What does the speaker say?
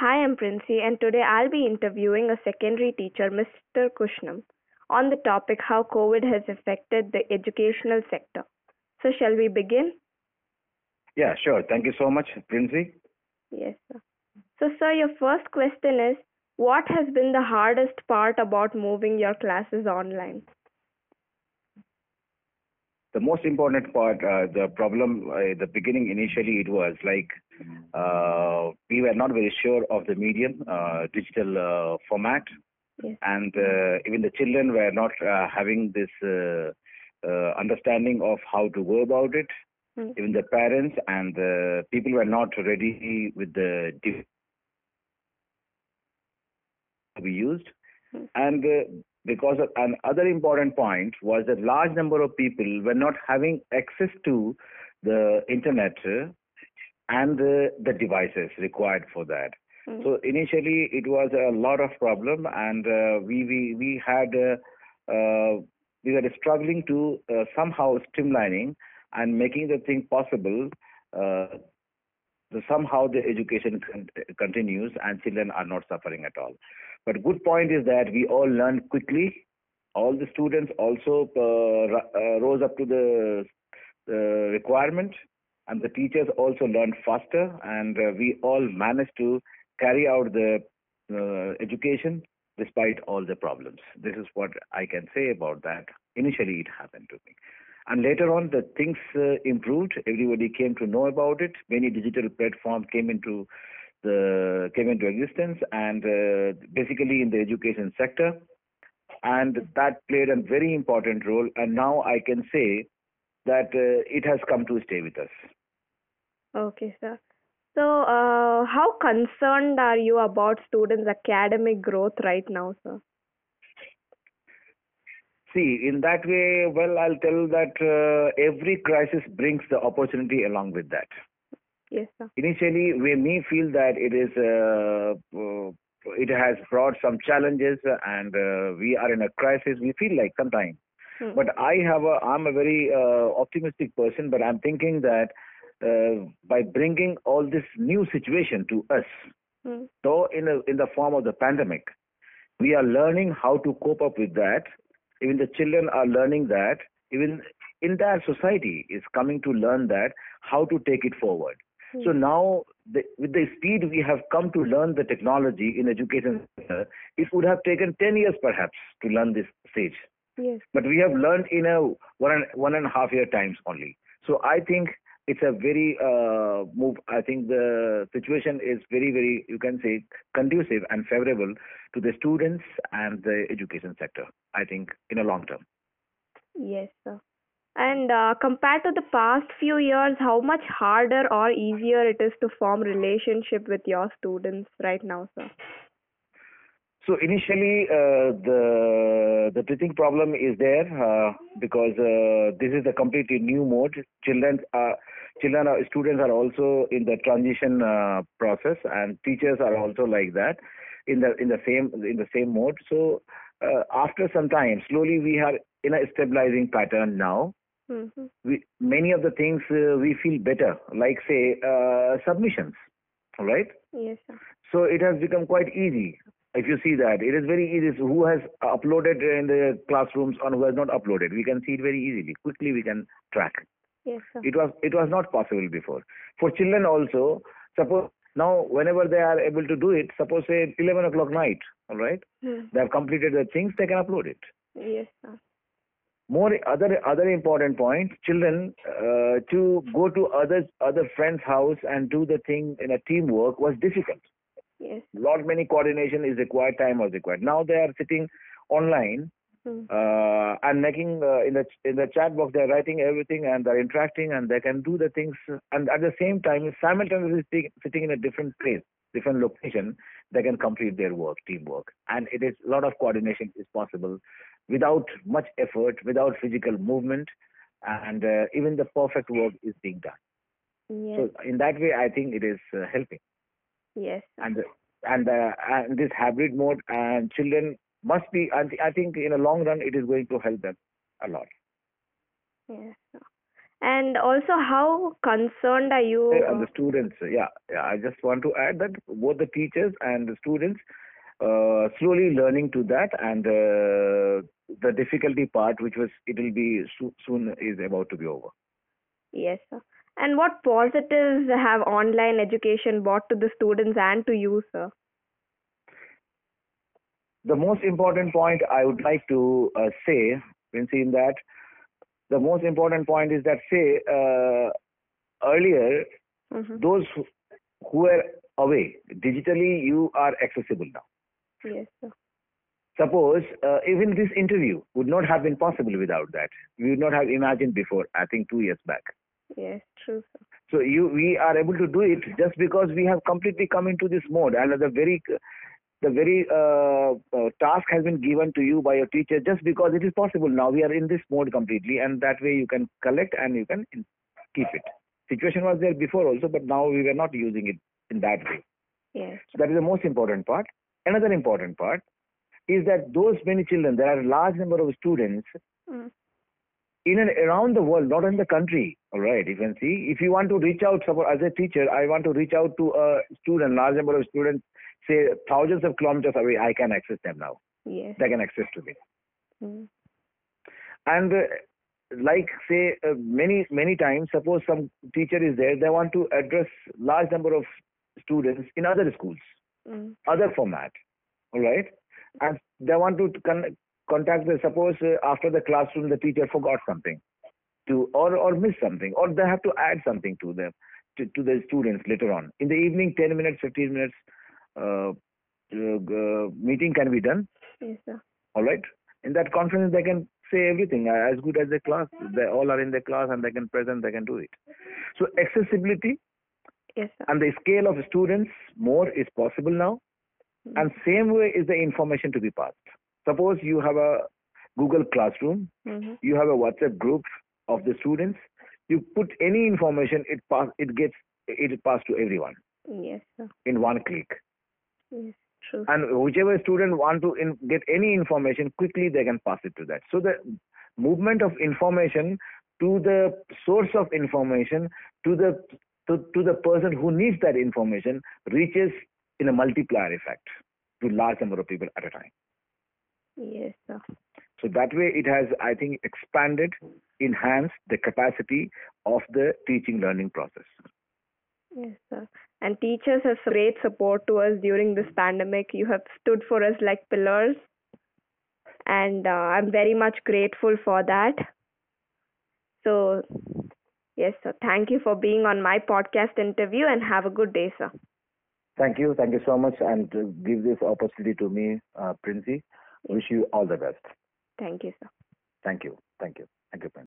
Hi, I'm Princy, and today I'll be interviewing a secondary teacher, Mr. Kushnam, on the topic how COVID has affected the educational sector. So, shall we begin? Yeah, sure. Thank you so much, Princy. Yes, sir. So, sir, your first question is what has been the hardest part about moving your classes online? The most important part, uh, the problem uh, at the beginning, initially, it was like uh, we were not very sure of the medium, uh, digital uh, format, Yes. and uh, even the children were not uh, having this uh, uh, understanding of how to go about it. Hmm. Even the parents and the people were not ready with the device to be used. Hmm. And uh, because another important point was that large number of people were not having access to the internet uh, and uh, the devices required for that. Hmm. So initially it was a lot of problem, and uh, we we we had uh, uh, we were struggling to uh, somehow streamlining and making the thing possible. So somehow the education con- continues and children are not suffering at all. But good point is that we all learn quickly. All the students also uh, uh, rose up to the uh, requirement, and the teachers also learned faster, and uh, we all managed to carry out the uh, education despite all the problems. This is what I can say about that. Initially, it happened to me. And later on, the things uh, improved. Everybody came to know about it. Many digital platforms came into the came into existence, and uh, basically in the education sector, and that played a very important role. And now I can say that uh, it has come to stay with us. Okay, sir. So, uh, how concerned are you about students' academic growth right now, sir? See, in that way, well, I'll tell that uh, every crisis brings the opportunity along with that. Yes, sir. Initially, we may feel that it is uh, uh, it has brought some challenges and uh, we are in a crisis. We feel like sometimes, Hmm. but I have a I'm a very uh, optimistic person. But I'm thinking that uh, by bringing all this new situation to us, Hmm. though in a, in the form of the pandemic, we are learning how to cope up with that. Even the children are learning that. Even entire society is coming to learn that how to take it forward. So Hmm. now, the, with the speed we have come to learn the technology in education, it would have taken 10 years perhaps to learn this stage. Yes. But we have learned in a one and, one and a half year times only. So I think it's a very uh, move. I think the situation is very, very, you can say, conducive and favorable to the students and the education sector. I think in a long term. Yes, sir. And uh, compared to the past few years, how much harder or easier it is to form relationship with your students right now, sir? So initially, uh, the the teaching problem is there uh, because uh, this is a completely new mode. Children are children are students are also in the transition uh, process, and teachers are also like that in the in the same in the same mode. So uh, after some time, slowly we are in a stabilizing pattern now. Mm-hmm. We many of the things uh, we feel better, like say uh, submissions, all right? Yes, sir. So it has become quite easy. If you see that, it is very easy. Who has uploaded in the classrooms and who has not uploaded, we can see it very easily. Quickly, we can track. Yes, sir. It was it was not possible before. For children also, suppose now whenever they are able to do it, suppose say 11 o'clock night, all right, Hmm. they have completed the things, they can upload it. Yes, sir. More other other important point, children uh, to go to other other friends' house and do the thing in a teamwork was difficult. Yes. lot many coordination is required time was required now they are sitting online Hmm. uh, and making uh, in the in the chat box they're writing everything and they're interacting and they can do the things and at the same time simultaneously sit- sitting in a different place different location they can complete their work teamwork and it is a lot of coordination is possible without much effort without physical movement and uh, even the perfect work is being done Yes. so in that way i think it is uh, helping yes. and and uh, and this hybrid mode and children must be I, thi- I think in a long run it is going to help them a lot Yes. And also, how concerned are you? Uh, and the students, yeah, yeah. I just want to add that both the teachers and the students uh, slowly learning to that, and uh, the difficulty part, which was it will be so- soon, is about to be over. Yes, sir. And what positives have online education brought to the students and to you, sir? The most important point I would like to uh, say, Vinci, in that the most important point is that say uh, earlier Mm-hmm. those who, who were away digitally, you are accessible now. Yes, sir. Suppose uh, even this interview would not have been possible without that. We would not have imagined before. I think two years back. Yes, true, sir. So you, we are able to do it just because we have completely come into this mode, and the very, the very uh, uh, task has been given to you by your teacher just because it is possible now. We are in this mode completely, and that way you can collect and you can keep it. Situation was there before also, but now we were not using it in that way. Yes. So that is the most important part. Another important part is that those many children, there are a large number of students Mm. In and around the world, not in the country. All right, you can see. If you want to reach out, suppose as a teacher, I want to reach out to a student, large number of students, say thousands of kilometers away, I can access them now. Yes. They can access to me. Mm. And uh, like say uh, many many times, suppose some teacher is there, they want to address large number of students in other schools. Mm. other format all right and they want to con- contact the suppose uh, after the classroom the teacher forgot something to or or missed something or they have to add something to them to, to the students later on. In the evening 10 minutes 15 minutes uh, uh, meeting can be done. Yes, sir. all right? In that conference they can say everything uh, as good as the class. They all are in the class and they can present they can do it. So accessibility Yes, sir. and the scale of students more is possible now. Mm. and same way is the information to be passed suppose you have a google classroom Mm-hmm. you have a whatsapp group of the students you put any information it pass it gets it passed to everyone Yes, sir. in one click Yes, true. and whichever student want to in, get any information quickly they can pass it to that so the movement of information to the source of information to the to, to the person who needs that information reaches in a multiplier effect to large number of people at a time Yes, sir. so that way it has i think expanded enhanced the capacity of the teaching learning process Yes, sir. And teachers have great support to us during this pandemic. You have stood for us like pillars, and uh, I'm very much grateful for that. So, yes, sir. Thank you for being on my podcast interview, and have a good day, sir. thank you thank you so much and uh, give this opportunity to me uh, princy wish you all the best Thank you, sir. thank you thank you thank you.